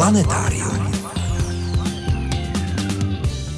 Planetárium.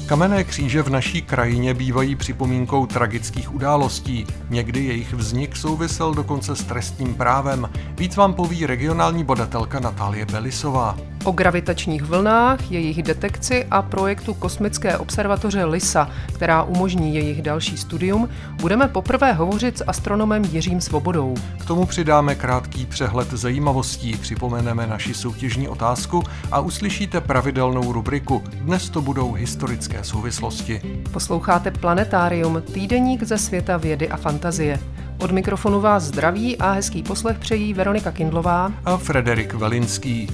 Kamenné kříže v naší krajině bývají připomínkou tragických událostí. Někdy jejich vznik souvisel dokonce s trestním právem. Víc vám poví regionální bodatelka Natálie Belisová. O gravitačních vlnách, jejich detekci a projektu kosmické observatoře LISA, která umožní jejich další studium, budeme poprvé hovořit s astronomem Jiřím Svobodou. K tomu přidáme krátký přehled zajímavostí, připomeneme naši soutěžní otázku a uslyšíte pravidelnou rubriku. Dnes to budou historické souvislosti. Posloucháte Planetárium, týdeník ze světa vědy a fantazie. Od mikrofonu vás zdraví a hezký poslech přejí Veronika Kindlová a Frederik Velinský.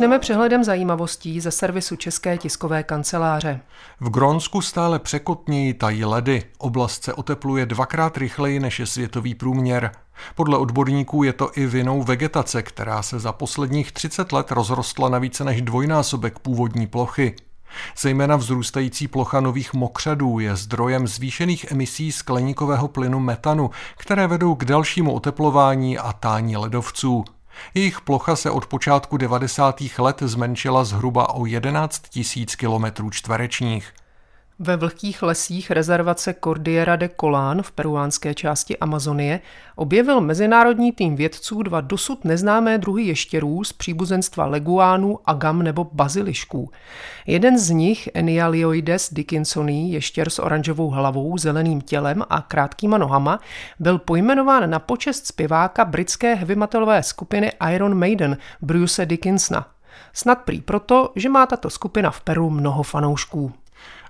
Začneme přehledem zajímavostí ze servisu České tiskové kanceláře. V Grónsku stále překotněji tají ledy. Oblast se otepluje dvakrát rychleji než je světový průměr. Podle odborníků je to i vinou vegetace, která se za posledních 30 let rozrostla na více než dvojnásobek původní plochy. Zejména vzrůstající plocha nových mokřadů je zdrojem zvýšených emisí skleníkového plynu metanu, které vedou k dalšímu oteplování a tání ledovců. Jejich plocha se od počátku 90. let zmenšila zhruba o 11 000 km čtverečních. Ve vlhkých lesích rezervace Cordillera de Colán v peruánské části Amazonie objevil mezinárodní tým vědců dva dosud neznámé druhy ještěrů z příbuzenstva leguánů, agam nebo bazilišků. Jeden z nich, Enialioides dickinsoni, ještěr s oranžovou hlavou, zeleným tělem a krátkýma nohama, byl pojmenován na počest zpěváka britské heavy metalové skupiny Iron Maiden Bruce Dickinsona. Snad prý proto, že má tato skupina v Peru mnoho fanoušků.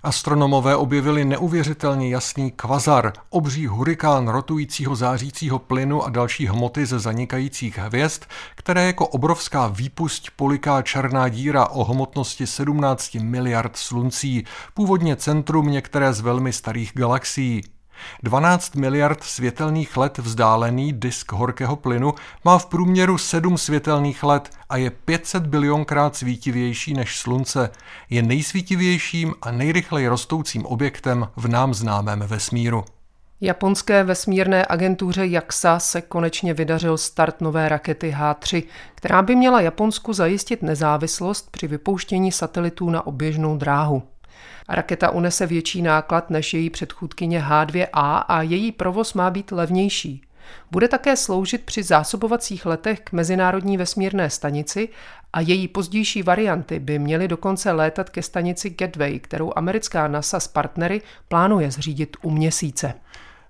Astronomové objevili neuvěřitelně jasný kvazar, obří hurikán rotujícího zářícího plynu a další hmoty ze zanikajících hvězd, které jako obrovská výpusť poliká černá díra o hmotnosti 17 miliard sluncí, původně centrum některé z velmi starých galaxií. 12 miliard světelných let vzdálený disk horkého plynu má v průměru 7 světelných let a je 500 bilionkrát svítivější než Slunce. Je nejsvítivějším a nejrychleji rostoucím objektem v nám známém vesmíru. Japonské vesmírné agentuře JAXA se konečně vydařil start nové rakety H3, která by měla Japonsku zajistit nezávislost při vypouštění satelitů na oběžnou dráhu. Raketa unese větší náklad než její předchůdkyně H2A a její provoz má být levnější. Bude také sloužit při zásobovacích letech k Mezinárodní vesmírné stanici a její pozdější varianty by měly dokonce létat ke stanici Gateway, kterou americká NASA s partnery plánuje zřídit u měsíce.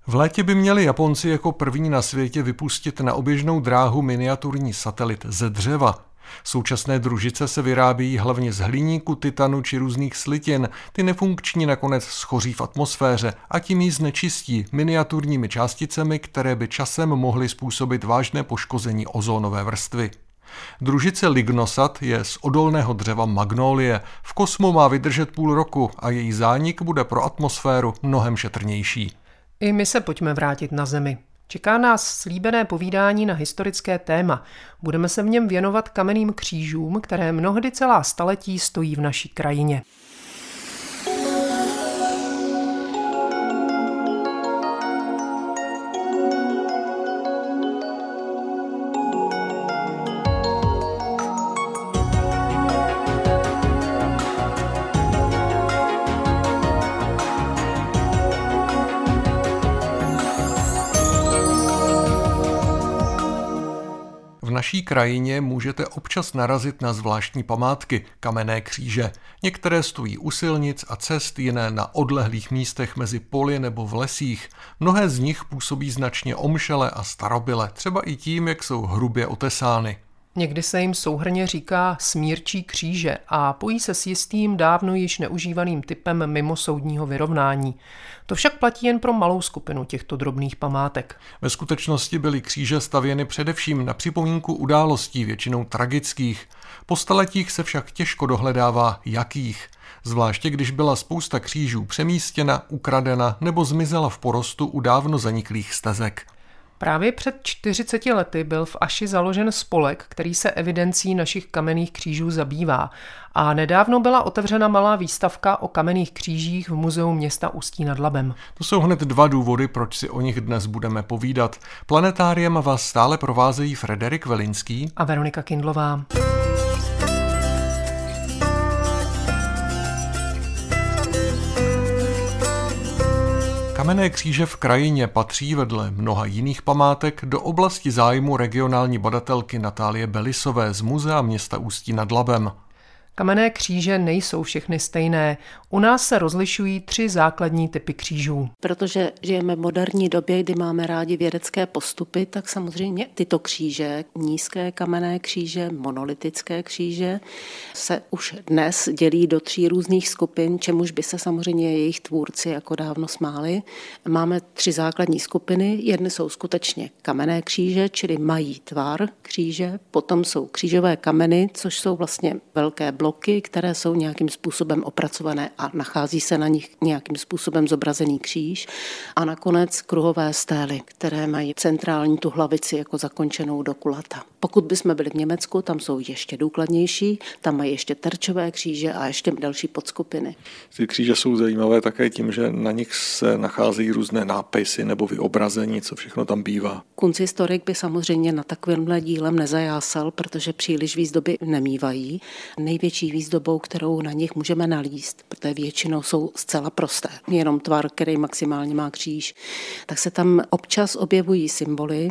V létě by měli Japonci jako první na světě vypustit na oběžnou dráhu miniaturní satelit ze dřeva. Současné družice se vyrábějí hlavně z hliníku, titanu či různých slitin. Ty nefunkční nakonec schoří v atmosféře a tím ji znečistí miniaturními částicemi, které by časem mohly způsobit vážné poškození ozónové vrstvy. Družice lignosat je z odolného dřeva magnolie. V kosmu má vydržet půl roku a její zánik bude pro atmosféru mnohem šetrnější. I my se pojďme vrátit na Zemi. Čeká nás slíbené povídání na historické téma. Budeme se v něm věnovat kamenným křížům, které mnohdy celá staletí stojí v naší krajině. Naší krajině můžete občas narazit na zvláštní památky, kamenné kříže. Některé stojí u silnic a cest, jiné na odlehlých místech mezi poli nebo v lesích. Mnohé z nich působí značně omšele a starobile, třeba i tím, jak jsou hrubě otesány. Někdy se jim souhrně říká smírčí kříže a pojí se s jistým dávno již neužívaným typem mimosoudního vyrovnání. To však platí jen pro malou skupinu těchto drobných památek. Ve skutečnosti byly kříže stavěny především na připomínku událostí, většinou tragických. Po staletích se však těžko dohledává jakých zvláště když byla spousta křížů přemístěna, ukradena nebo zmizela v porostu u dávno zaniklých stezek. Právě před 40 lety byl v Aši založen spolek, který se evidencí našich kamenných křížů zabývá. A nedávno byla otevřena malá výstavka o kamenných křížích v muzeu města Ústí nad Labem. To jsou hned dva důvody, proč si o nich dnes budeme povídat. Planetáriem vás stále provázejí Frederik Velinský a Veronika Kindlová. Kamenné kříže v krajině patří vedle mnoha jiných památek do oblasti zájmu regionální badatelky Natálie Belisové z Muzea města Ústí nad Labem. Kamenné kříže nejsou všechny stejné. U nás se rozlišují tři základní typy křížů. Protože žijeme v moderní době, kdy máme rádi vědecké postupy, tak samozřejmě tyto kříže, nízké kamenné kříže, monolitické kříže, se už dnes dělí do tří různých skupin, čemuž by se samozřejmě jejich tvůrci jako dávno smáli. Máme tři základní skupiny. Jedny jsou skutečně kamenné kříže, čili mají tvar kříže, potom jsou křížové kameny, což jsou vlastně velké bloky které jsou nějakým způsobem opracované a nachází se na nich nějakým způsobem zobrazený kříž. A nakonec kruhové stély, které mají centrální tu hlavici jako zakončenou do kulata. Pokud bychom byli v Německu, tam jsou ještě důkladnější, tam mají ještě terčové kříže a ještě další podskupiny. Ty kříže jsou zajímavé také tím, že na nich se nacházejí různé nápisy nebo vyobrazení, co všechno tam bývá. Kunsthistorik by samozřejmě na takovémhle dílem nezajásal, protože příliš výzdoby nemývají. Největší výzdobou, kterou na nich můžeme nalíst, protože většinou jsou zcela prosté, jenom tvar, který maximálně má kříž, tak se tam občas objevují symboly,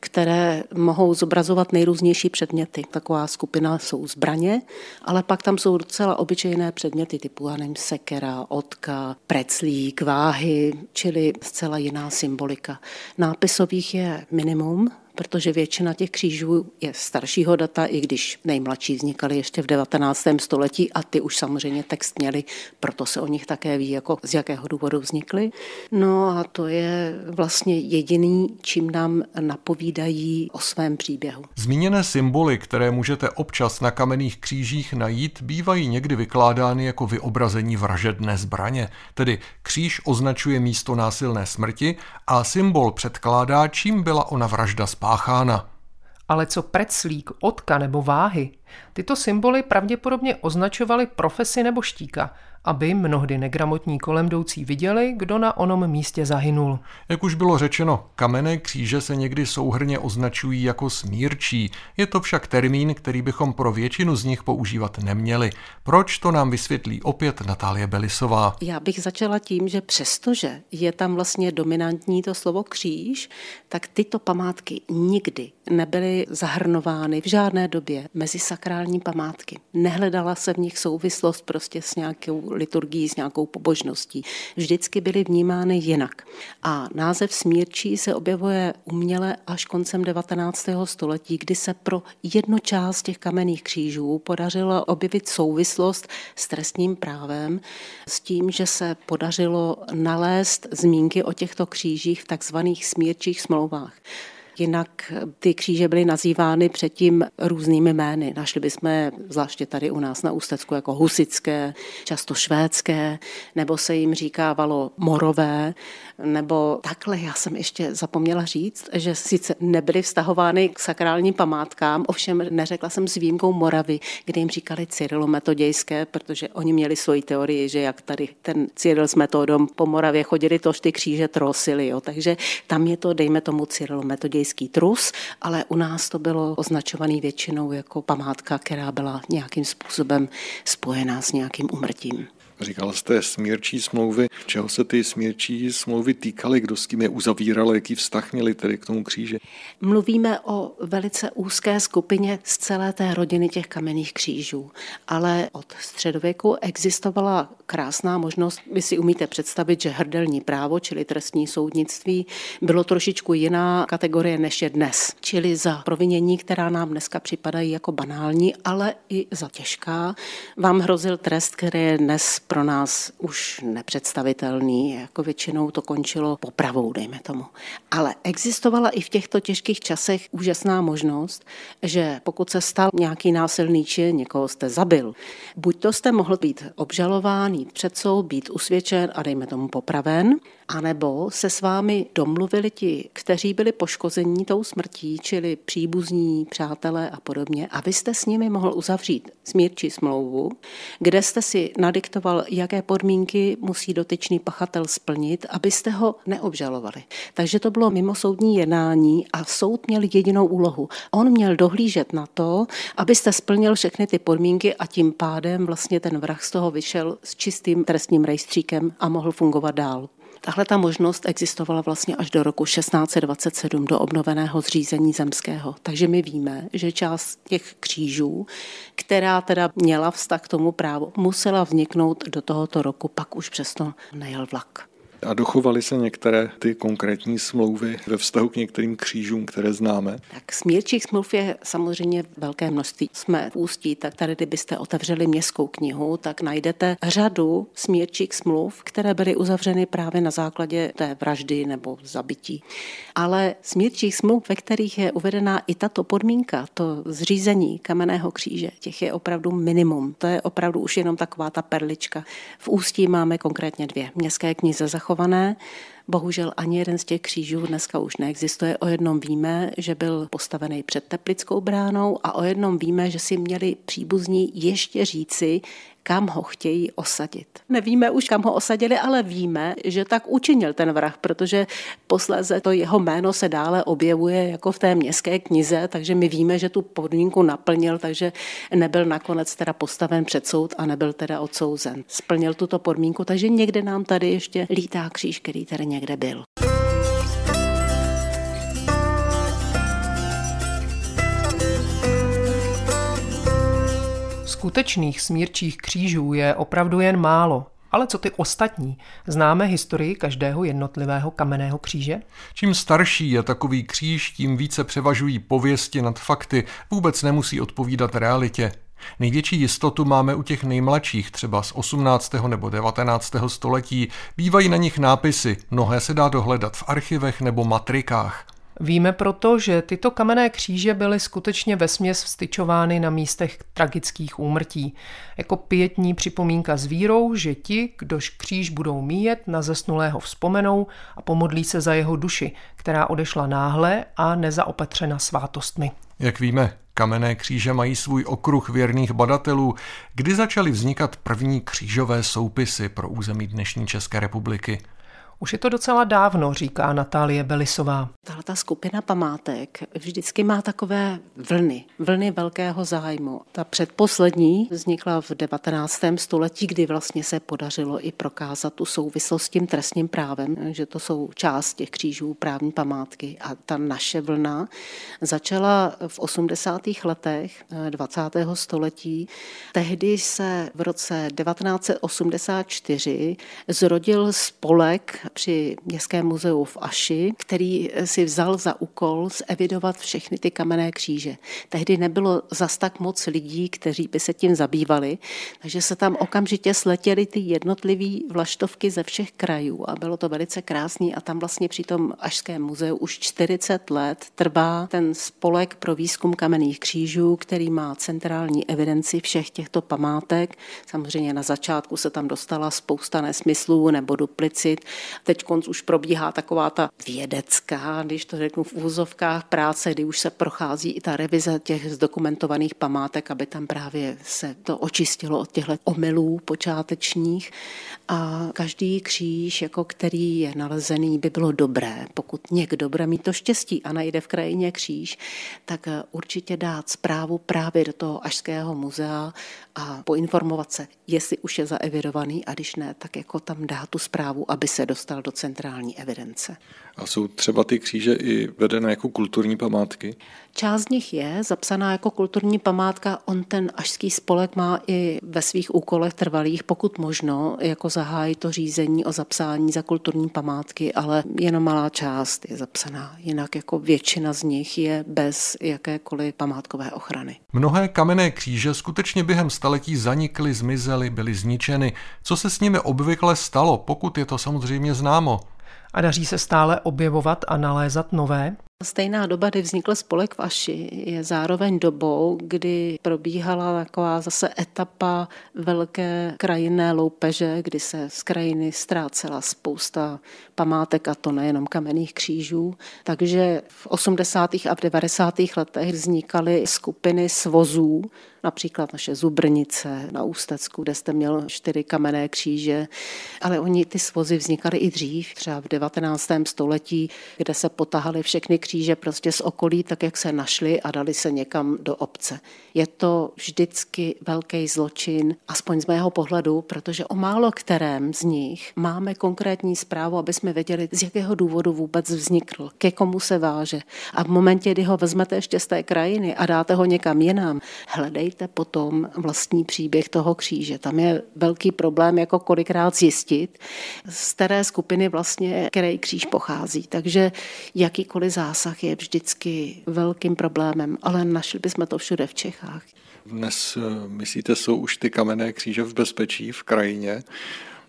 které mohou zobrazovat nejrůznější předměty. Taková skupina jsou zbraně, ale pak tam jsou docela obyčejné předměty typu, nevím, sekera, otka, preclík, váhy, čili zcela jiná symbolika. Nápisových je minimum, protože většina těch křížů je staršího data, i když nejmladší vznikaly ještě v 19. století a ty už samozřejmě text měli, proto se o nich také ví, jako z jakého důvodu vznikly. No a to je vlastně jediný, čím nám napovídají o svém příběhu. Zmíněné symboly, které můžete občas na kamenných křížích najít, bývají někdy vykládány jako vyobrazení vražedné zbraně, tedy kříž označuje místo násilné smrti a symbol předkládá, čím byla ona vražda spáchána spáchána. Ale co preclík, otka nebo váhy, tyto symboly pravděpodobně označovaly profesi nebo štíka – aby mnohdy negramotní kolem jdoucí viděli, kdo na onom místě zahynul. Jak už bylo řečeno, kamenné kříže se někdy souhrně označují jako smírčí. Je to však termín, který bychom pro většinu z nich používat neměli. Proč to nám vysvětlí opět Natálie Belisová? Já bych začala tím, že přestože je tam vlastně dominantní to slovo kříž, tak tyto památky nikdy nebyly zahrnovány v žádné době mezi sakrální památky. Nehledala se v nich souvislost prostě s nějakou liturgií, s nějakou pobožností. Vždycky byly vnímány jinak. A název smírčí se objevuje uměle až koncem 19. století, kdy se pro jednu část těch kamenných křížů podařilo objevit souvislost s trestním právem, s tím, že se podařilo nalézt zmínky o těchto křížích v takzvaných smírčích smlouvách. Jinak ty kříže byly nazývány předtím různými jmény. Našli bychom zvláště tady u nás na Ústecku jako husické, často švédské, nebo se jim říkávalo morové, nebo takhle, já jsem ještě zapomněla říct, že sice nebyly vztahovány k sakrálním památkám, ovšem neřekla jsem s výjimkou Moravy, kde jim říkali Cyrilo-metodějské, protože oni měli svoji teorii, že jak tady ten Cyril s metodom po Moravě chodili, tož ty kříže trosily, jo. takže tam je to, dejme tomu Cyrilo-metodějský trus, ale u nás to bylo označovaný většinou jako památka, která byla nějakým způsobem spojená s nějakým umrtím. Říkal jste smírčí smlouvy. Čeho se ty smírčí smlouvy týkaly? Kdo s tím je uzavíral? Jaký vztah měli tedy k tomu kříži? Mluvíme o velice úzké skupině z celé té rodiny těch kamenných křížů. Ale od středověku existovala krásná možnost. Vy si umíte představit, že hrdelní právo, čili trestní soudnictví, bylo trošičku jiná kategorie než je dnes. Čili za provinění, která nám dneska připadají jako banální, ale i za těžká, vám hrozil trest, který je dnes pro nás už nepředstavitelný. Jako většinou to končilo popravou, dejme tomu. Ale existovala i v těchto těžkých časech úžasná možnost, že pokud se stal nějaký násilný čin, někoho jste zabil, buď to jste mohl být obžalován, jít před soud, být usvědčen a dejme tomu popraven, anebo se s vámi domluvili ti, kteří byli poškození tou smrtí, čili příbuzní, přátelé a podobně, a vy jste s nimi mohl uzavřít smírčí smlouvu, kde jste si nadiktoval, jaké podmínky musí dotyčný pachatel splnit, abyste ho neobžalovali. Takže to bylo mimosoudní jednání a soud měl jedinou úlohu. On měl dohlížet na to, abyste splnil všechny ty podmínky a tím pádem vlastně ten vrah z toho vyšel s čistým trestním rejstříkem a mohl fungovat dál. Tahle ta možnost existovala vlastně až do roku 1627 do obnoveného zřízení zemského. Takže my víme, že část těch křížů, která teda měla vztah k tomu právu, musela vzniknout do tohoto roku, pak už přesto nejel vlak. A dochovaly se některé ty konkrétní smlouvy ve vztahu k některým křížům, které známe? Tak smírčích smluv je samozřejmě velké množství. Jsme v Ústí, tak tady, kdybyste otevřeli městskou knihu, tak najdete řadu smírčích smluv, které byly uzavřeny právě na základě té vraždy nebo zabití. Ale smírčích smluv, ve kterých je uvedená i tato podmínka, to zřízení kamenného kříže, těch je opravdu minimum. To je opravdu už jenom taková ta perlička. V Ústí máme konkrétně dvě. Městské knize zachované. Bohužel ani jeden z těch křížů dneska už neexistuje. O jednom víme, že byl postavený před Teplickou bránou a o jednom víme, že si měli příbuzní ještě říci, kam ho chtějí osadit. Nevíme už, kam ho osadili, ale víme, že tak učinil ten vrah, protože posléze to jeho jméno se dále objevuje jako v té městské knize, takže my víme, že tu podmínku naplnil, takže nebyl nakonec teda postaven před soud a nebyl teda odsouzen. Splnil tuto podmínku, takže někde nám tady ještě lítá kříž, který tady někde byl. Skutečných smírčích křížů je opravdu jen málo. Ale co ty ostatní? Známe historii každého jednotlivého kamenného kříže? Čím starší je takový kříž, tím více převažují pověsti nad fakty, vůbec nemusí odpovídat realitě. Největší jistotu máme u těch nejmladších, třeba z 18. nebo 19. století. Bývají na nich nápisy, mnohé se dá dohledat v archivech nebo matrikách. Víme proto, že tyto kamenné kříže byly skutečně vesměs vstyčovány na místech tragických úmrtí. Jako pětní připomínka s vírou, že ti, kdož kříž budou míjet, na zesnulého vzpomenou a pomodlí se za jeho duši, která odešla náhle a nezaopatřena svátostmi. Jak víme, kamenné kříže mají svůj okruh věrných badatelů. Kdy začaly vznikat první křížové soupisy pro území dnešní České republiky? Už je to docela dávno, říká Natálie Belisová. Tahle ta skupina památek vždycky má takové vlny, vlny velkého zájmu. Ta předposlední vznikla v 19. století, kdy vlastně se podařilo i prokázat tu souvislost s tím trestním právem, že to jsou část těch křížů právní památky. A ta naše vlna začala v 80. letech 20. století. Tehdy se v roce 1984 zrodil spolek při Městském muzeu v Aši, který si vzal za úkol zevidovat všechny ty kamenné kříže. Tehdy nebylo zas tak moc lidí, kteří by se tím zabývali, takže se tam okamžitě sletěly ty jednotlivé vlaštovky ze všech krajů a bylo to velice krásný a tam vlastně při tom Ašském muzeu už 40 let trvá ten spolek pro výzkum kamenných křížů, který má centrální evidenci všech těchto památek. Samozřejmě na začátku se tam dostala spousta nesmyslů nebo duplicit Teď konc už probíhá taková ta vědecká, když to řeknu v úzovkách práce, kdy už se prochází i ta revize těch zdokumentovaných památek, aby tam právě se to očistilo od těchto omylů počátečních. A každý kříž, jako který je nalezený, by bylo dobré, pokud někdo bude mít to štěstí a najde v krajině kříž, tak určitě dát zprávu právě do toho Ažského muzea a poinformovat se, jestli už je zaevidovaný a když ne, tak jako tam dá tu zprávu, aby se dostal do centrální evidence. A jsou třeba ty kříže i vedené jako kulturní památky? Část z nich je zapsaná jako kulturní památka. On ten ažský spolek má i ve svých úkolech trvalých, pokud možno, jako zahájit to řízení o zapsání za kulturní památky, ale jenom malá část je zapsaná. Jinak jako většina z nich je bez jakékoliv památkové ochrany. Mnohé kamenné kříže skutečně během staletí zanikly, zmizely, byly zničeny. Co se s nimi obvykle stalo, pokud je to samozřejmě známo? A daří se stále objevovat a nalézat nové? Stejná doba, kdy vznikl spolek v Aši, je zároveň dobou, kdy probíhala taková zase etapa velké krajinné loupeže, kdy se z krajiny ztrácela spousta památek, a to nejenom kamenných křížů. Takže v 80. a v 90. letech vznikaly skupiny svozů, například naše Zubrnice na Ústecku, kde jste měl čtyři kamenné kříže, ale oni ty svozy vznikaly i dřív, třeba v 19. století, kde se potahaly všechny kříže prostě z okolí, tak jak se našli a dali se někam do obce. Je to vždycky velký zločin, aspoň z mého pohledu, protože o málo kterém z nich máme konkrétní zprávu, aby jsme věděli, z jakého důvodu vůbec vznikl, ke komu se váže. A v momentě, kdy ho vezmete ještě z té krajiny a dáte ho někam jinam, hledejte potom vlastní příběh toho kříže. Tam je velký problém, jako kolikrát zjistit, z které skupiny vlastně, který kříž pochází. Takže jakýkoliv zásah je vždycky velkým problémem, ale našli bychom to všude v Čechách. Dnes, eh, myslíte, jsou už ty kamenné kříže v bezpečí v krajině?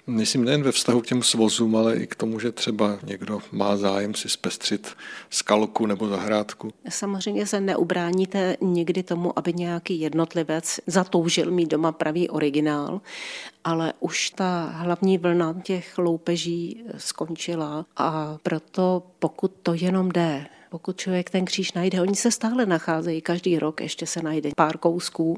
Myslím nejen ve vztahu k těm svozům, ale i k tomu, že třeba někdo má zájem si zpestřit skalku nebo zahrádku. Samozřejmě se neubráníte nikdy tomu, aby nějaký jednotlivec zatoužil mít doma pravý originál, ale už ta hlavní vlna těch loupeží skončila a proto pokud to jenom jde, pokud člověk ten kříž najde, oni se stále nacházejí, každý rok ještě se najde pár kousků,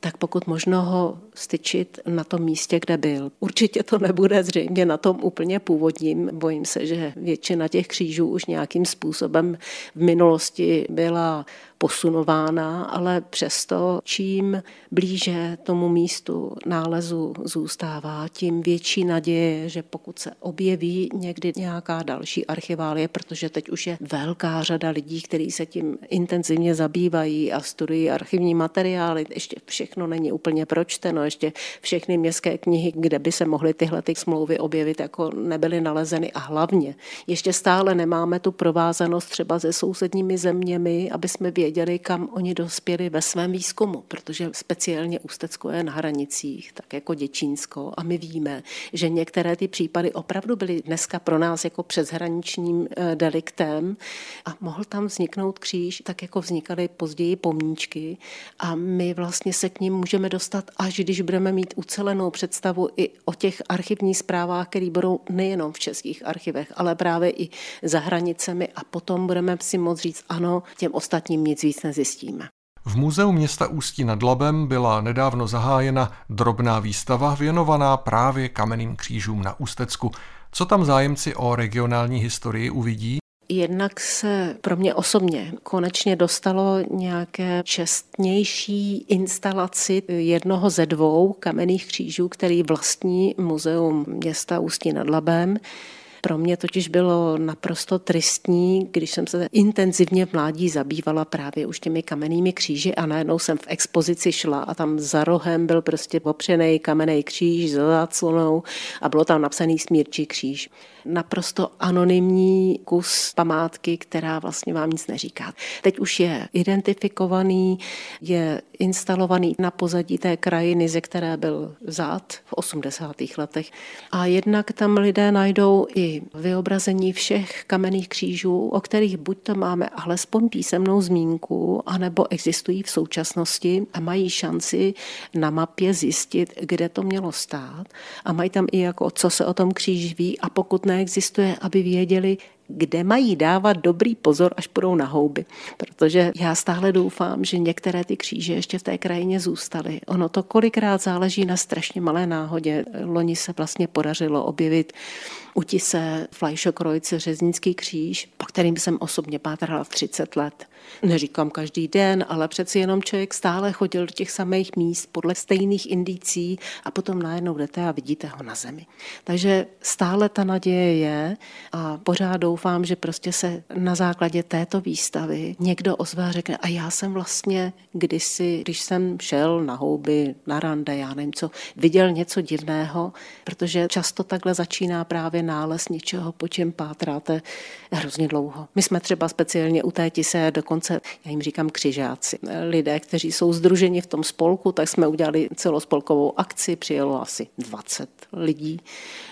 tak pokud možno ho styčit na tom místě, kde byl. Určitě to nebude zřejmě na tom úplně původním. Bojím se, že většina těch křížů už nějakým způsobem v minulosti byla posunována, ale přesto čím blíže tomu místu nálezu zůstává, tím větší naděje, že pokud se objeví někdy nějaká další archiválie, protože teď už je velká řada lidí, kteří se tím intenzivně zabývají a studují archivní materiály, ještě všechno není úplně pročteno, ještě všechny městské knihy, kde by se mohly tyhle ty smlouvy objevit, jako nebyly nalezeny. A hlavně ještě stále nemáme tu provázanost třeba se sousedními zeměmi, aby jsme věděli, věděli, kam oni dospěli ve svém výzkumu, protože speciálně Ústecko je na hranicích, tak jako Děčínsko a my víme, že některé ty případy opravdu byly dneska pro nás jako přeshraničním eh, deliktem. A mohl tam vzniknout kříž, tak jako vznikaly později pomníčky. A my vlastně se k ním můžeme dostat, až když budeme mít ucelenou představu i o těch archivních zprávách, které budou nejenom v českých archivech, ale právě i za hranicemi. A potom budeme si moct říct, ano, těm ostatním nic víc nezjistíme. V muzeu města Ústí nad Labem byla nedávno zahájena drobná výstava věnovaná právě kamenným křížům na Ústecku. Co tam zájemci o regionální historii uvidí? Jednak se pro mě osobně konečně dostalo nějaké čestnější instalaci jednoho ze dvou kamenných křížů, který vlastní muzeum města Ústí nad Labem. Pro mě totiž bylo naprosto tristní, když jsem se intenzivně v mládí zabývala právě už těmi kamennými kříži a najednou jsem v expozici šla a tam za rohem byl prostě opřený kamenný kříž záclonou a bylo tam napsaný smírčí kříž naprosto anonymní kus památky, která vlastně vám nic neříká. Teď už je identifikovaný, je instalovaný na pozadí té krajiny, ze které byl vzat v 80. letech. A jednak tam lidé najdou i vyobrazení všech kamenných křížů, o kterých buď to máme alespoň písemnou zmínku, anebo existují v současnosti a mají šanci na mapě zjistit, kde to mělo stát. A mají tam i jako, co se o tom kříži ví a pokud neexistuje, aby věděli, kde mají dávat dobrý pozor, až půjdou na houby. Protože já stále doufám, že některé ty kříže ještě v té krajině zůstaly. Ono to kolikrát záleží na strašně malé náhodě. Loni se vlastně podařilo objevit u Tise Fleischokreuz řeznický kříž, po kterým jsem osobně pátrala v 30 let. Neříkám každý den, ale přeci jenom člověk stále chodil do těch samých míst podle stejných indicí a potom najednou jdete a vidíte ho na zemi. Takže stále ta naděje je a pořád že prostě se na základě této výstavy někdo ozve a řekne, a já jsem vlastně kdysi, když jsem šel na houby, na rande, já nevím co, viděl něco divného, protože často takhle začíná právě nález něčeho, po čem pátráte hrozně dlouho. My jsme třeba speciálně u té tise dokonce, já jim říkám křižáci, lidé, kteří jsou združeni v tom spolku, tak jsme udělali celospolkovou akci, přijelo asi 20 lidí.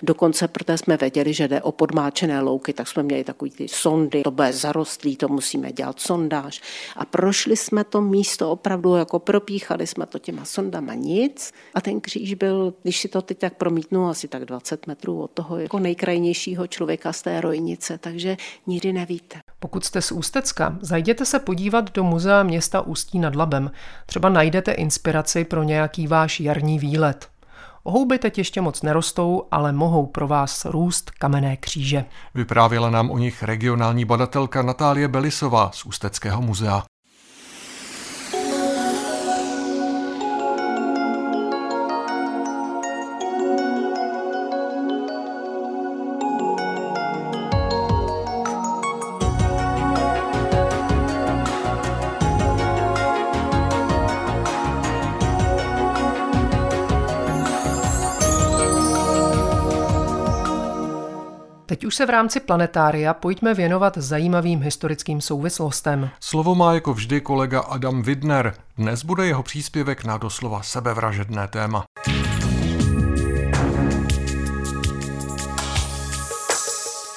Dokonce, protože jsme věděli, že jde o podmáčené louky, tak jsme měli takový ty sondy, to bude zarostlý, to musíme dělat sondáž. A prošli jsme to místo opravdu, jako propíchali jsme to těma sondama nic. A ten kříž byl, když si to teď tak promítnu, asi tak 20 metrů od toho jako nejkrajnějšího člověka z té rojnice, takže nikdy nevíte. Pokud jste z Ústecka, zajděte se podívat do muzea města Ústí nad Labem. Třeba najdete inspiraci pro nějaký váš jarní výlet. Houby teď ještě moc nerostou, ale mohou pro vás růst kamenné kříže. Vyprávěla nám o nich regionální badatelka Natálie Belisová z Ústeckého muzea. Se v rámci planetária pojďme věnovat zajímavým historickým souvislostem. Slovo má jako vždy kolega Adam Widner. Dnes bude jeho příspěvek na doslova sebevražedné téma.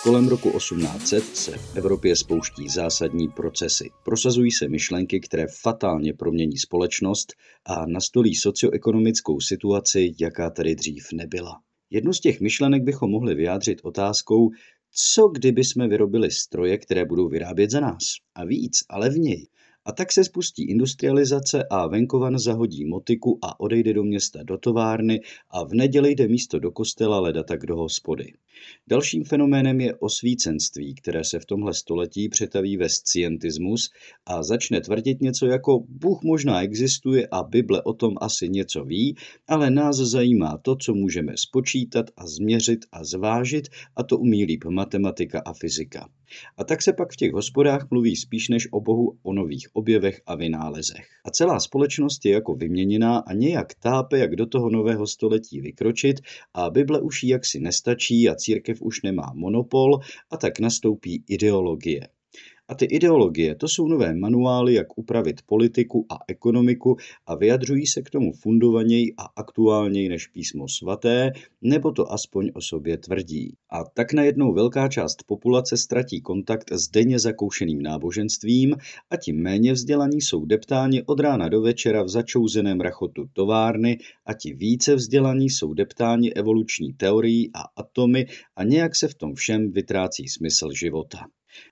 Kolem roku 1800 se v Evropě spouští zásadní procesy. Prosazují se myšlenky, které fatálně promění společnost a nastolí socioekonomickou situaci, jaká tady dřív nebyla. Jednu z těch myšlenek bychom mohli vyjádřit otázkou, co kdyby jsme vyrobili stroje, které budou vyrábět za nás. A víc a levněji. A tak se spustí industrializace a venkovan zahodí motiku a odejde do města do továrny a v neděli jde místo do kostela leda tak do hospody. Dalším fenoménem je osvícenství, které se v tomhle století přetaví ve scientismus a začne tvrdit něco jako Bůh možná existuje a Bible o tom asi něco ví, ale nás zajímá to, co můžeme spočítat a změřit a zvážit a to umí líp matematika a fyzika. A tak se pak v těch hospodách mluví spíš než o Bohu o nových objevech a vynálezech. A celá společnost je jako vyměněná a nějak tápe, jak do toho nového století vykročit a Bible už jaksi nestačí a církev už nemá monopol a tak nastoupí ideologie. A ty ideologie, to jsou nové manuály, jak upravit politiku a ekonomiku a vyjadřují se k tomu fundovaněji a aktuálněji než písmo svaté, nebo to aspoň o sobě tvrdí. A tak najednou velká část populace ztratí kontakt s denně zakoušeným náboženstvím a tím méně vzdělaní jsou deptáni od rána do večera v začouzeném rachotu továrny a ti více vzdělaní jsou deptáni evoluční teorií a atomy a nějak se v tom všem vytrácí smysl života.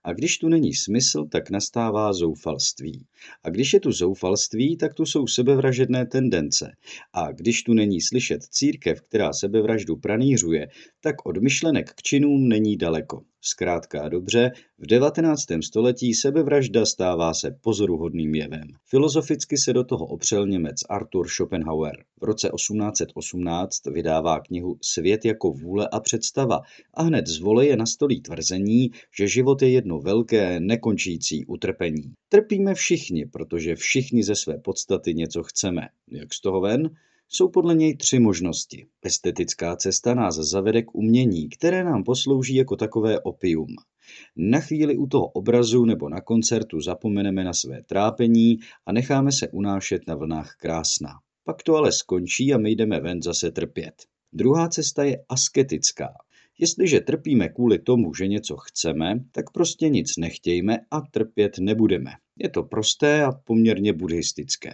A když tu není smysl, tak nastává zoufalství. A když je tu zoufalství, tak tu jsou sebevražedné tendence. A když tu není slyšet církev, která sebevraždu pranířuje, tak od myšlenek k činům není daleko. Zkrátka a dobře, v 19. století sebevražda stává se pozoruhodným jevem. Filozoficky se do toho opřel Němec Arthur Schopenhauer. V roce 1818 vydává knihu Svět jako vůle a představa a hned z voleje nastolí tvrzení, že život je jedno velké, nekončící utrpení. Trpíme všichni, protože všichni ze své podstaty něco chceme. Jak z toho ven? Jsou podle něj tři možnosti. Estetická cesta nás zavede k umění, které nám poslouží jako takové opium. Na chvíli u toho obrazu nebo na koncertu zapomeneme na své trápení a necháme se unášet na vlnách krásna. Pak to ale skončí a my jdeme ven zase trpět. Druhá cesta je asketická. Jestliže trpíme kvůli tomu, že něco chceme, tak prostě nic nechtějme a trpět nebudeme. Je to prosté a poměrně buddhistické.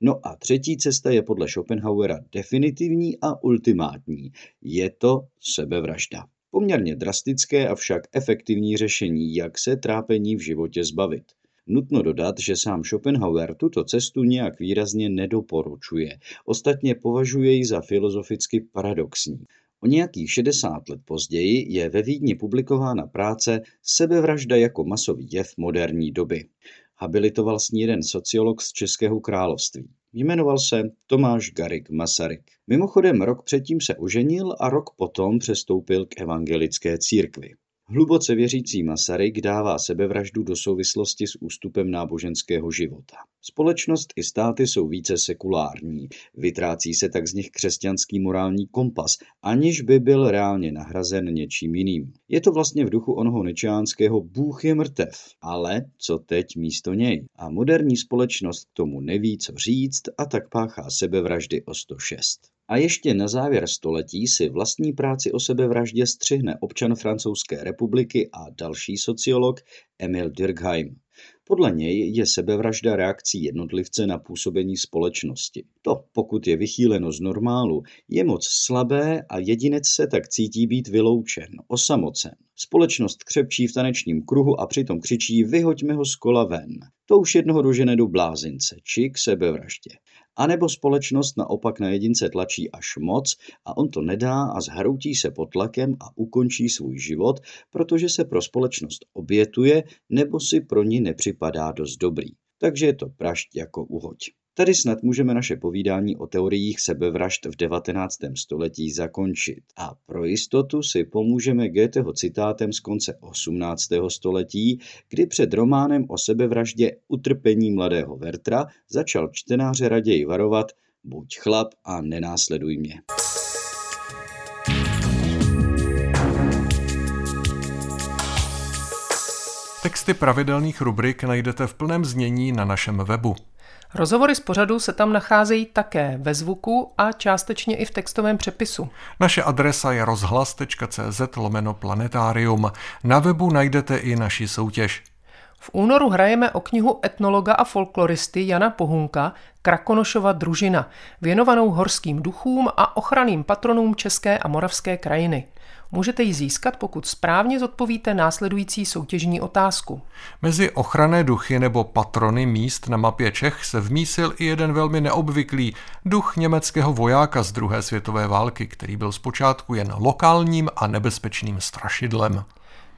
No a třetí cesta je podle Schopenhauera definitivní a ultimátní. Je to sebevražda. Poměrně drastické, avšak efektivní řešení, jak se trápení v životě zbavit. Nutno dodat, že sám Schopenhauer tuto cestu nějak výrazně nedoporučuje. Ostatně považuje ji za filozoficky paradoxní. O nějakých 60 let později je ve Vídni publikována práce Sebevražda jako masový jev moderní doby. Habilitoval s ní jeden sociolog z Českého království. Jmenoval se Tomáš Garik Masaryk. Mimochodem rok předtím se oženil a rok potom přestoupil k evangelické církvi. Hluboce věřící Masaryk dává sebevraždu do souvislosti s ústupem náboženského života. Společnost i státy jsou více sekulární, vytrácí se tak z nich křesťanský morální kompas, aniž by byl reálně nahrazen něčím jiným. Je to vlastně v duchu onoho nečiánského Bůh je mrtev, ale co teď místo něj? A moderní společnost k tomu neví, co říct a tak páchá sebevraždy o 106. A ještě na závěr století si vlastní práci o sebevraždě střihne občan Francouzské republiky a další sociolog Emil Durkheim. Podle něj je sebevražda reakcí jednotlivce na působení společnosti. To, pokud je vychýleno z normálu, je moc slabé a jedinec se tak cítí být vyloučen, osamocen. Společnost křepčí v tanečním kruhu a přitom křičí vyhoďme ho z kola ven. To už jednoho dožene do blázince či k sebevraždě. A nebo společnost naopak na jedince tlačí až moc a on to nedá a zhroutí se pod tlakem a ukončí svůj život, protože se pro společnost obětuje nebo si pro ní nepřipadá dost dobrý. Takže je to prašť jako uhoď. Tady snad můžeme naše povídání o teoriích sebevražd v 19. století zakončit. A pro jistotu si pomůžeme Goetheho citátem z konce 18. století, kdy před románem o sebevraždě Utrpení mladého Vertra začal čtenáře raději varovat buď chlap a nenásleduj mě. Texty pravidelných rubrik najdete v plném znění na našem webu. Rozhovory z pořadu se tam nacházejí také ve zvuku a částečně i v textovém přepisu. Naše adresa je rozhlas.cz lomeno planetarium. Na webu najdete i naši soutěž. V únoru hrajeme o knihu etnologa a folkloristy Jana Pohunka Krakonošova družina, věnovanou horským duchům a ochranným patronům České a Moravské krajiny. Můžete ji získat, pokud správně zodpovíte následující soutěžní otázku. Mezi ochranné duchy nebo patrony míst na mapě Čech se vmísil i jeden velmi neobvyklý duch německého vojáka z druhé světové války, který byl zpočátku jen lokálním a nebezpečným strašidlem.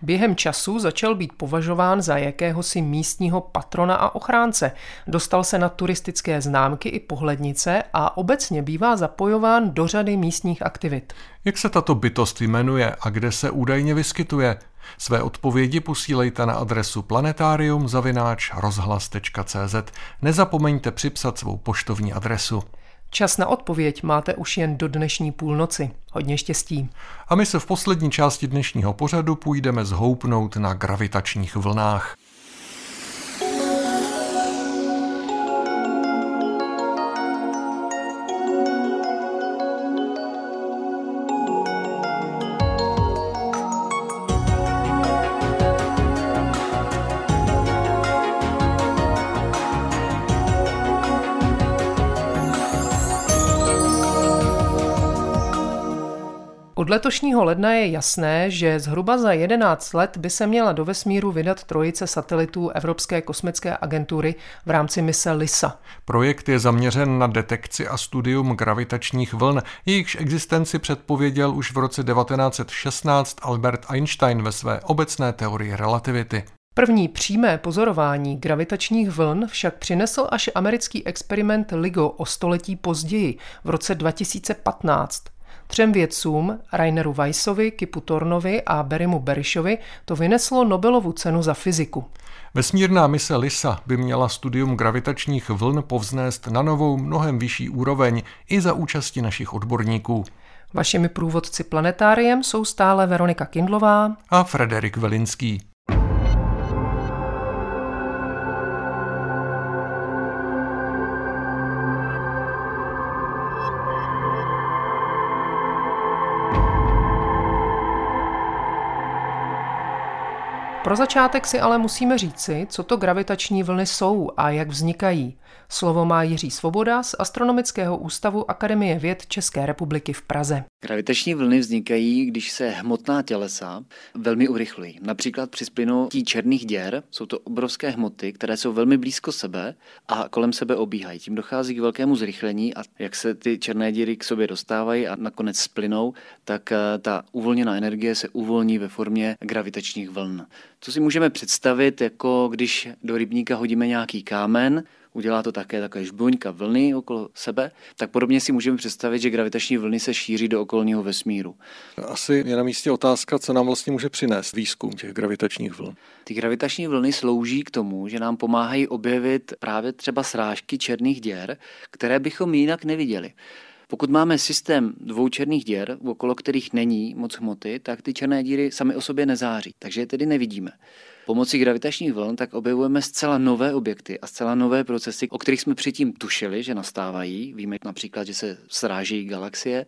Během času začal být považován za jakéhosi místního patrona a ochránce. Dostal se na turistické známky i pohlednice a obecně bývá zapojován do řady místních aktivit. Jak se tato bytost jmenuje a kde se údajně vyskytuje? Své odpovědi posílejte na adresu planetarium rozhlas.cz. Nezapomeňte připsat svou poštovní adresu. Čas na odpověď máte už jen do dnešní půlnoci. Hodně štěstí. A my se v poslední části dnešního pořadu půjdeme zhoupnout na gravitačních vlnách. Letošního ledna je jasné, že zhruba za 11 let by se měla do vesmíru vydat trojice satelitů Evropské kosmické agentury v rámci mise LISA. Projekt je zaměřen na detekci a studium gravitačních vln. Jejichž existenci předpověděl už v roce 1916 Albert Einstein ve své obecné teorii relativity. První přímé pozorování gravitačních vln však přinesl až americký experiment LIGO o století později, v roce 2015. Třem vědcům, Raineru Weissovi, Kipu Tornovi a Berimu Berishovi, to vyneslo Nobelovu cenu za fyziku. Vesmírná mise LISA by měla studium gravitačních vln povznést na novou, mnohem vyšší úroveň i za účasti našich odborníků. Vašimi průvodci planetáriem jsou stále Veronika Kindlová a Frederik Velinský. Pro začátek si ale musíme říci, co to gravitační vlny jsou a jak vznikají. Slovo má Jiří Svoboda z Astronomického ústavu Akademie věd České republiky v Praze. Gravitační vlny vznikají, když se hmotná tělesa velmi urychlují. Například při splynutí černých děr jsou to obrovské hmoty, které jsou velmi blízko sebe a kolem sebe obíhají. Tím dochází k velkému zrychlení a jak se ty černé díry k sobě dostávají a nakonec splynou, tak eh, ta uvolněná energie se uvolní ve formě gravitačních vln. Co si můžeme představit, jako když do rybníka hodíme nějaký kámen, udělá to také takové žbuňka vlny okolo sebe, tak podobně si můžeme představit, že gravitační vlny se šíří do okolního vesmíru. Asi je na místě otázka, co nám vlastně může přinést výzkum těch gravitačních vln. Ty gravitační vlny slouží k tomu, že nám pomáhají objevit právě třeba srážky černých děr, které bychom jinak neviděli. Pokud máme systém dvou černých děr, okolo kterých není moc hmoty, tak ty černé díry sami o sobě nezáří, takže je tedy nevidíme. Pomocí gravitačních vln tak objevujeme zcela nové objekty a zcela nové procesy, o kterých jsme předtím tušili, že nastávají. Víme například, že se sráží galaxie,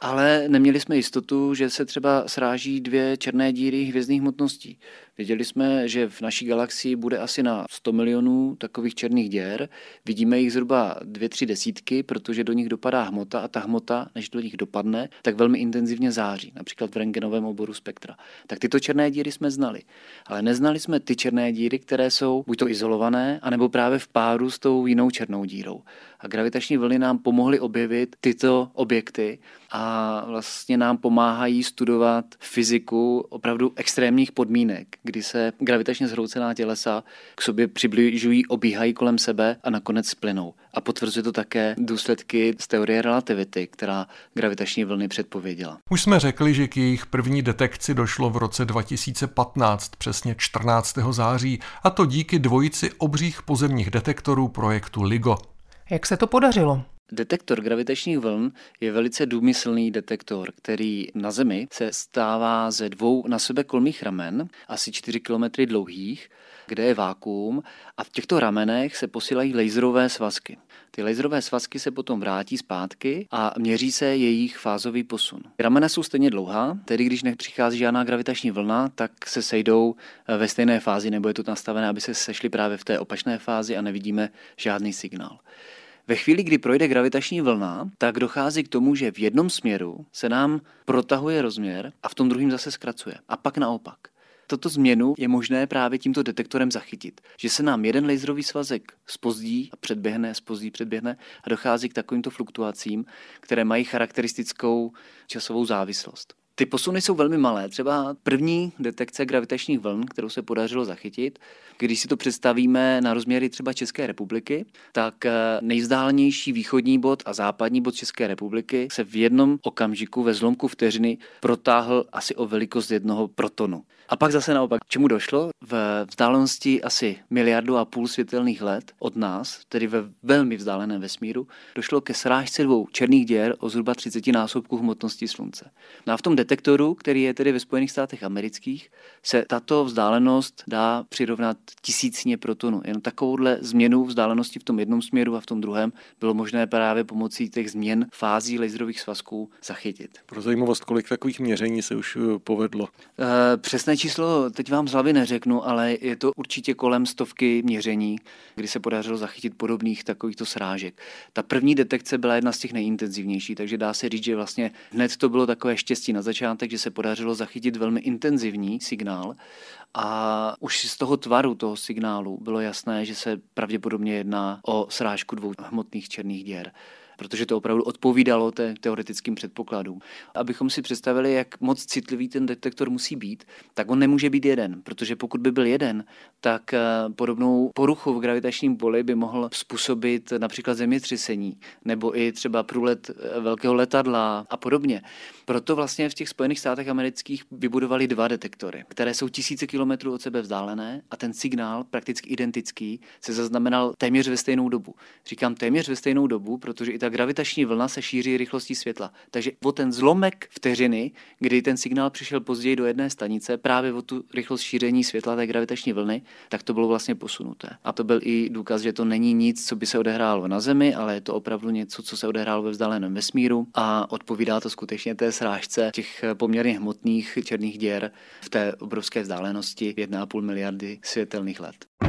ale neměli jsme jistotu, že se třeba sráží dvě černé díry hvězdných hmotností. Věděli jsme, že v naší galaxii bude asi na 100 milionů takových černých děr. Vidíme jich zhruba dvě, tři desítky, protože do nich dopadá hmota a ta hmota, než do nich dopadne, tak velmi intenzivně září, například v rengenovém oboru spektra. Tak tyto černé díry jsme znali. Ale neznali jsme ty černé díry, které jsou buď to izolované, anebo právě v páru s tou jinou černou dírou. A gravitační vlny nám pomohly objevit tyto objekty a vlastně nám pomáhají studovat fyziku opravdu extrémních podmínek, kdy se gravitačně zhroucená tělesa k sobě přibližují, obíhají kolem sebe a nakonec splynou. A potvrzuje to také důsledky z teorie relativity, která gravitační vlny předpověděla. Už jsme řekli, že k jejich první detekci došlo v roce 2015, přesně 14. září, a to díky dvojici obřích pozemních detektorů projektu LIGO. Jak se to podařilo? Detektor gravitačních vln je velice důmyslný detektor, který na Zemi se stává ze dvou na sebe kolmých ramen, asi 4 km dlouhých, kde je vákuum a v těchto ramenech se posílají laserové svazky. Ty laserové svazky se potom vrátí zpátky a měří se jejich fázový posun. Ramena jsou stejně dlouhá, tedy když nepřichází žádná gravitační vlna, tak se sejdou ve stejné fázi, nebo je to nastavené, aby se sešly právě v té opačné fázi a nevidíme žádný signál. Ve chvíli, kdy projde gravitační vlna, tak dochází k tomu, že v jednom směru se nám protahuje rozměr a v tom druhém zase zkracuje. A pak naopak. Toto změnu je možné právě tímto detektorem zachytit. Že se nám jeden laserový svazek spozdí a předběhne, spozdí, předběhne a dochází k takovýmto fluktuacím, které mají charakteristickou časovou závislost. Ty posuny jsou velmi malé. Třeba první detekce gravitačních vln, kterou se podařilo zachytit, když si to představíme na rozměry třeba České republiky, tak eh, nejvzdálenější východní bod a západní bod České republiky se v jednom okamžiku ve zlomku vteřiny protáhl asi o velikost jednoho protonu. A pak zase naopak, čemu došlo? V vzdálenosti asi miliardu a půl světelných let od nás, tedy ve velmi vzdáleném vesmíru, došlo ke srážce dvou černých děr o zhruba 30 násobku hmotnosti Slunce. No a v tom detektoru, který je tedy ve Spojených státech amerických, se tato vzdálenost dá přirovnat tisícně protonu. Jen takovouhle změnu vzdálenosti v tom jednom směru a v tom druhém bylo možné právě pomocí těch změn fází laserových svazků zachytit. Pro zajímavost, kolik takových měření se už eh, povedlo? E, přesné číslo teď vám z hlavy neřeknu, ale je to určitě kolem stovky měření, kdy se podařilo zachytit podobných takovýchto srážek. Ta první detekce byla jedna z těch nejintenzivnějších, takže dá se říct, že vlastně hned to bylo takové štěstí na začátek, že se podařilo zachytit velmi intenzivní signál a už z toho tvaru toho signálu bylo jasné, že se pravděpodobně jedná o srážku dvou hmotných černých děr protože to opravdu odpovídalo té teoretickým předpokladům. Abychom si představili, jak moc citlivý ten detektor musí být, tak on nemůže být jeden, protože pokud by byl jeden, tak eh, podobnou poruchu v gravitačním poli by mohl způsobit například zemětřesení nebo i třeba průlet eh, velkého letadla a podobně. Proto vlastně v těch Spojených státech amerických vybudovali dva detektory, které jsou tisíce kilometrů od sebe vzdálené a ten signál, prakticky identický, se zaznamenal téměř ve stejnou dobu. Říkám téměř ve stejnou dobu, protože i ta ta gravitační vlna se šíří rychlostí světla. Takže o ten zlomek vteřiny, kdy ten signál přišel později do jedné stanice, právě o tu rychlost šíření světla té gravitační vlny, tak to bylo vlastně posunuté. A to byl i důkaz, že to není nic, co by se odehrálo na Zemi, ale je to opravdu něco, co se odehrálo ve vzdáleném vesmíru a odpovídá to skutečně té srážce těch poměrně hmotných černých děr v té obrovské vzdálenosti 1,5 miliardy světelných let.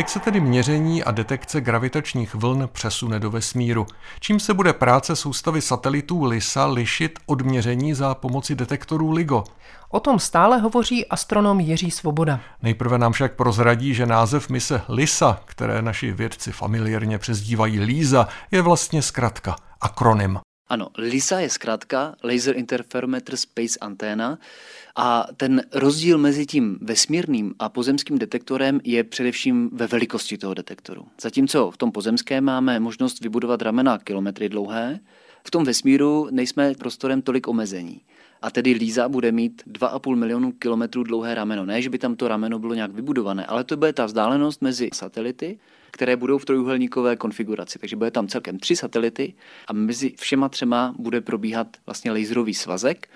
Teď se tedy měření a detekce gravitačních vln přesune do vesmíru, čím se bude práce soustavy satelitů LISA lišit od měření za pomoci detektorů LIGO. O tom stále hovoří astronom Jiří Svoboda. Nejprve nám však prozradí, že název mise LISA, které naši vědci familiárně přezdívají LISA, je vlastně zkratka, akronym. Ano, LISA je zkrátka Laser Interferometer Space Antenna a ten rozdíl mezi tím vesmírným a pozemským detektorem je především ve velikosti toho detektoru. Zatímco v tom pozemském máme možnost vybudovat ramena kilometry dlouhé, v tom vesmíru nejsme prostorem tolik omezení. A tedy Líza bude mít 2,5 milionu kilometrů dlouhé rameno. Ne, že by tam to rameno bylo nějak vybudované, ale to bude ta vzdálenost mezi satelity, které budou v trojuhelníkové konfiguraci. Takže bude tam celkem tři satelity a mezi všema třema bude probíhat vlastně laserový svazek.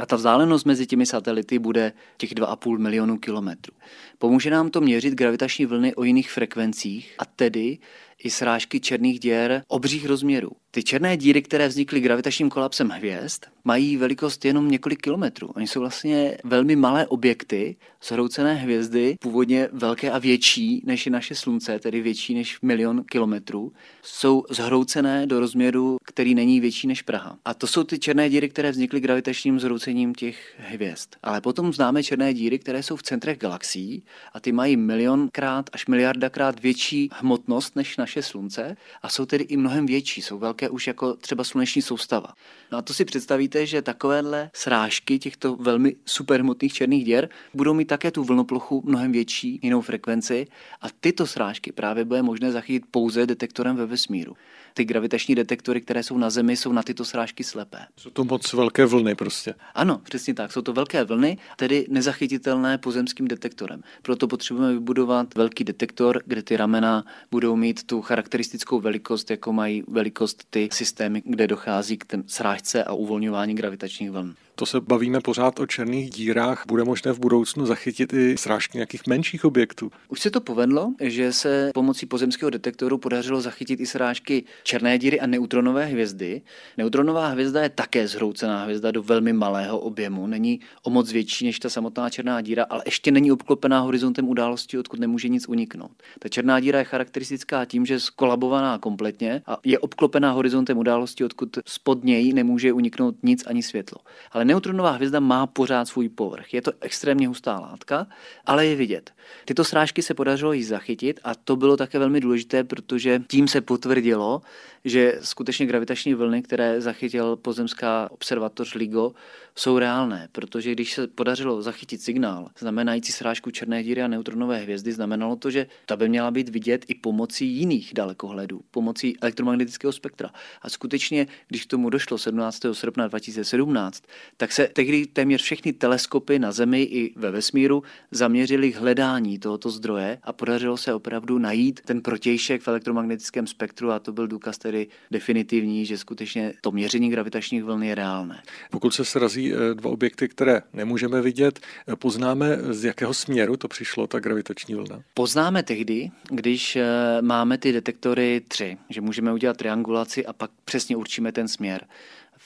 A ta vzdálenost mezi těmi satelity bude těch 2,5 milionu kilometrů. Pomůže nám to měřit gravitační vlny o jiných frekvencích a tedy i srážky černých děr obřích rozměrů. Ty černé díry, které vznikly gravitačním kolapsem hvězd, mají velikost jenom několik kilometrů. Oni jsou vlastně velmi malé objekty, zhroucené hvězdy, původně velké a větší než je naše Slunce, tedy větší než milion kilometrů, jsou zhroucené do rozměru, který není větší než Praha. A to jsou ty černé díry, které vznikly gravitačním zhroucením těch hvězd. Ale potom známe černé díry, které jsou v centrech galaxií a ty mají milionkrát až miliardakrát větší hmotnost než naše Slunce a jsou tedy i mnohem větší, jsou velké už jako třeba sluneční soustava. No a to si představíte, že takovéhle srážky těchto velmi superhmotných černých děr budou mít také tu vlnoplochu mnohem větší, jinou frekvenci a tyto srážky právě bude možné zachytit pouze detektorem ve vesmíru. Ty gravitační detektory, které jsou na Zemi, jsou na tyto srážky slepé. Jsou to moc velké vlny prostě. Ano, přesně tak. Jsou to velké vlny, tedy nezachytitelné pozemským detektorem. Proto potřebujeme vybudovat velký detektor, kde ty ramena budou mít tu charakteristickou velikost, jako mají velikost ty systémy, kde dochází k té srážce a uvolňování gravitačních vln. To se bavíme pořád o černých dírách. Bude možné v budoucnu zachytit i srážky nějakých menších objektů? Už se to povedlo, že se pomocí pozemského detektoru podařilo zachytit i srážky černé díry a neutronové hvězdy. Neutronová hvězda je také zhroucená hvězda do velmi malého objemu. Není o moc větší než ta samotná černá díra, ale ještě není obklopená horizontem události, odkud nemůže nic uniknout. Ta černá díra je charakteristická tím, že je skolabovaná kompletně a je obklopená horizontem události, odkud spod něj nemůže uniknout nic ani světlo. Ale neutronová hvězda má pořád svůj povrch. Je to extrémně hustá látka, ale je vidět. Tyto srážky se podařilo jí zachytit a to bylo také velmi důležité, protože tím se potvrdilo, že skutečně gravitační vlny, které zachytil pozemská observatoř LIGO, jsou reálné, protože když se podařilo zachytit signál znamenající srážku černé díry a neutronové hvězdy, znamenalo to, že ta by měla být vidět i pomocí jiných dalekohledů, pomocí elektromagnetického spektra. A skutečně, když k tomu došlo 17. srpna 2017, tak se tehdy téměř všechny teleskopy na Zemi i ve vesmíru zaměřily k hledání tohoto zdroje a podařilo se opravdu najít ten protějšek v elektromagnetickém spektru a to byl důkaz tedy definitivní, že skutečně to měření gravitačních vln je reálné. Pokud se srazí eh, dva objekty, které nemůžeme vidět, eh, poznáme, z jakého směru to přišlo, ta gravitační vlna? Poznáme tehdy, když eh, máme ty detektory tři, že můžeme udělat triangulaci a pak přesně určíme ten směr.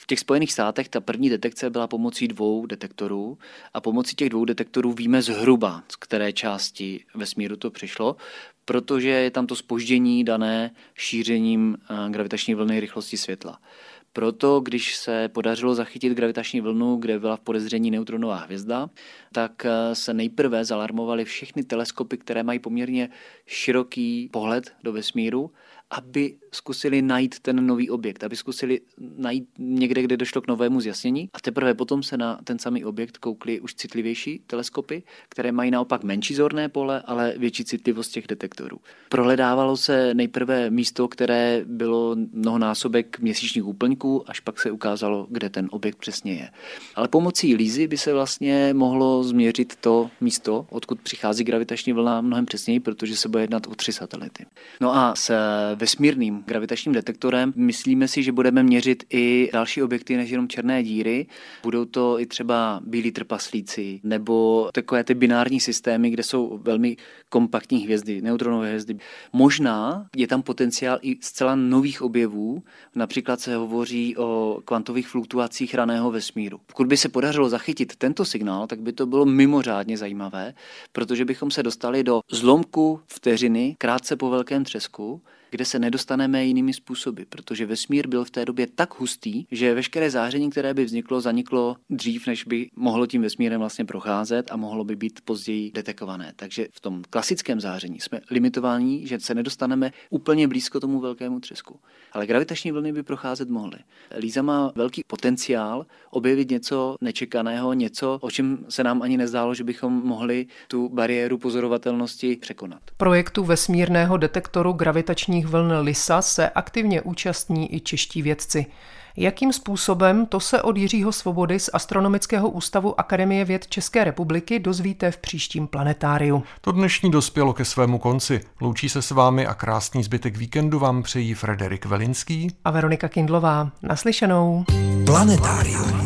Těch Spojených státech ta první detekce byla pomocí dvou detektorů a pomocí těch dvou detektorů víme zhruba, z které části vesmíru to přišlo, protože je tam to spoždění dané šířením eh, gravitační vlny rychlosti světla. Proto, když se podařilo zachytit gravitační vlnu, kde byla v podezření neutronová hvězda, tak eh, se nejprve zalarmovaly všechny teleskopy, které mají poměrně široký pohled do vesmíru aby zkusili najít ten nový objekt, aby zkusili najít někde, kde došlo k novému zjasnění a teprve potom se na ten samý objekt koukli už citlivější teleskopy, které mají naopak menší zorné pole, ale větší citlivost těch detektorů. Prohledávalo se nejprve místo, které bylo mnohonásobek měsíčních úplňků, až pak se ukázalo, kde ten objekt přesně je. Ale pomocí lízy by se vlastně mohlo změřit to místo, odkud přichází gravitační vlna mnohem přesněji, protože se bude jednat o tři satelity. No a s vesmírným gravitačním detektorem myslíme si, že budeme měřit i další objekty než jenom černé díry. Budou to i třeba bílí trpaslíci nebo takové ty binární systémy, kde jsou velmi kompaktní hvězdy, neutronové hvězdy. Možná je tam potenciál i zcela nových objevů, například se hovoří o kvantových fluktuacích raného vesmíru. Pokud by se podařilo zachytit tento signál, tak by to bylo mimořádně zajímavé, protože bychom se dostali do zlomku vteřiny krátce po velkém třesku, kde se nedostaneme jinými způsoby, protože vesmír byl v té době tak hustý, že veškeré záření, které by vzniklo, zaniklo dřív, než by mohlo tím vesmírem vlastně procházet a mohlo by být později detekované. Takže v tom klasickém záření jsme limitováni, že se nedostaneme úplně blízko tomu velkému třesku. Ale gravitační vlny by procházet mohly. Líza má velký potenciál objevit něco nečekaného, něco, o čem se nám ani nezdálo, že bychom mohli tu bariéru pozorovatelnosti překonat. Projektu vesmírného detektoru gravitačních vlnných vln LISA se aktivně účastní i čeští vědci. Jakým způsobem, to se od Jiřího Svobody z Astronomického ústavu Akademie věd České republiky dozvíte v příštím planetáriu. To dnešní dospělo ke svému konci. Loučí se s vámi a krásný zbytek víkendu vám přejí Frederik Velinský a Veronika Kindlová. Naslyšenou. Planetárium.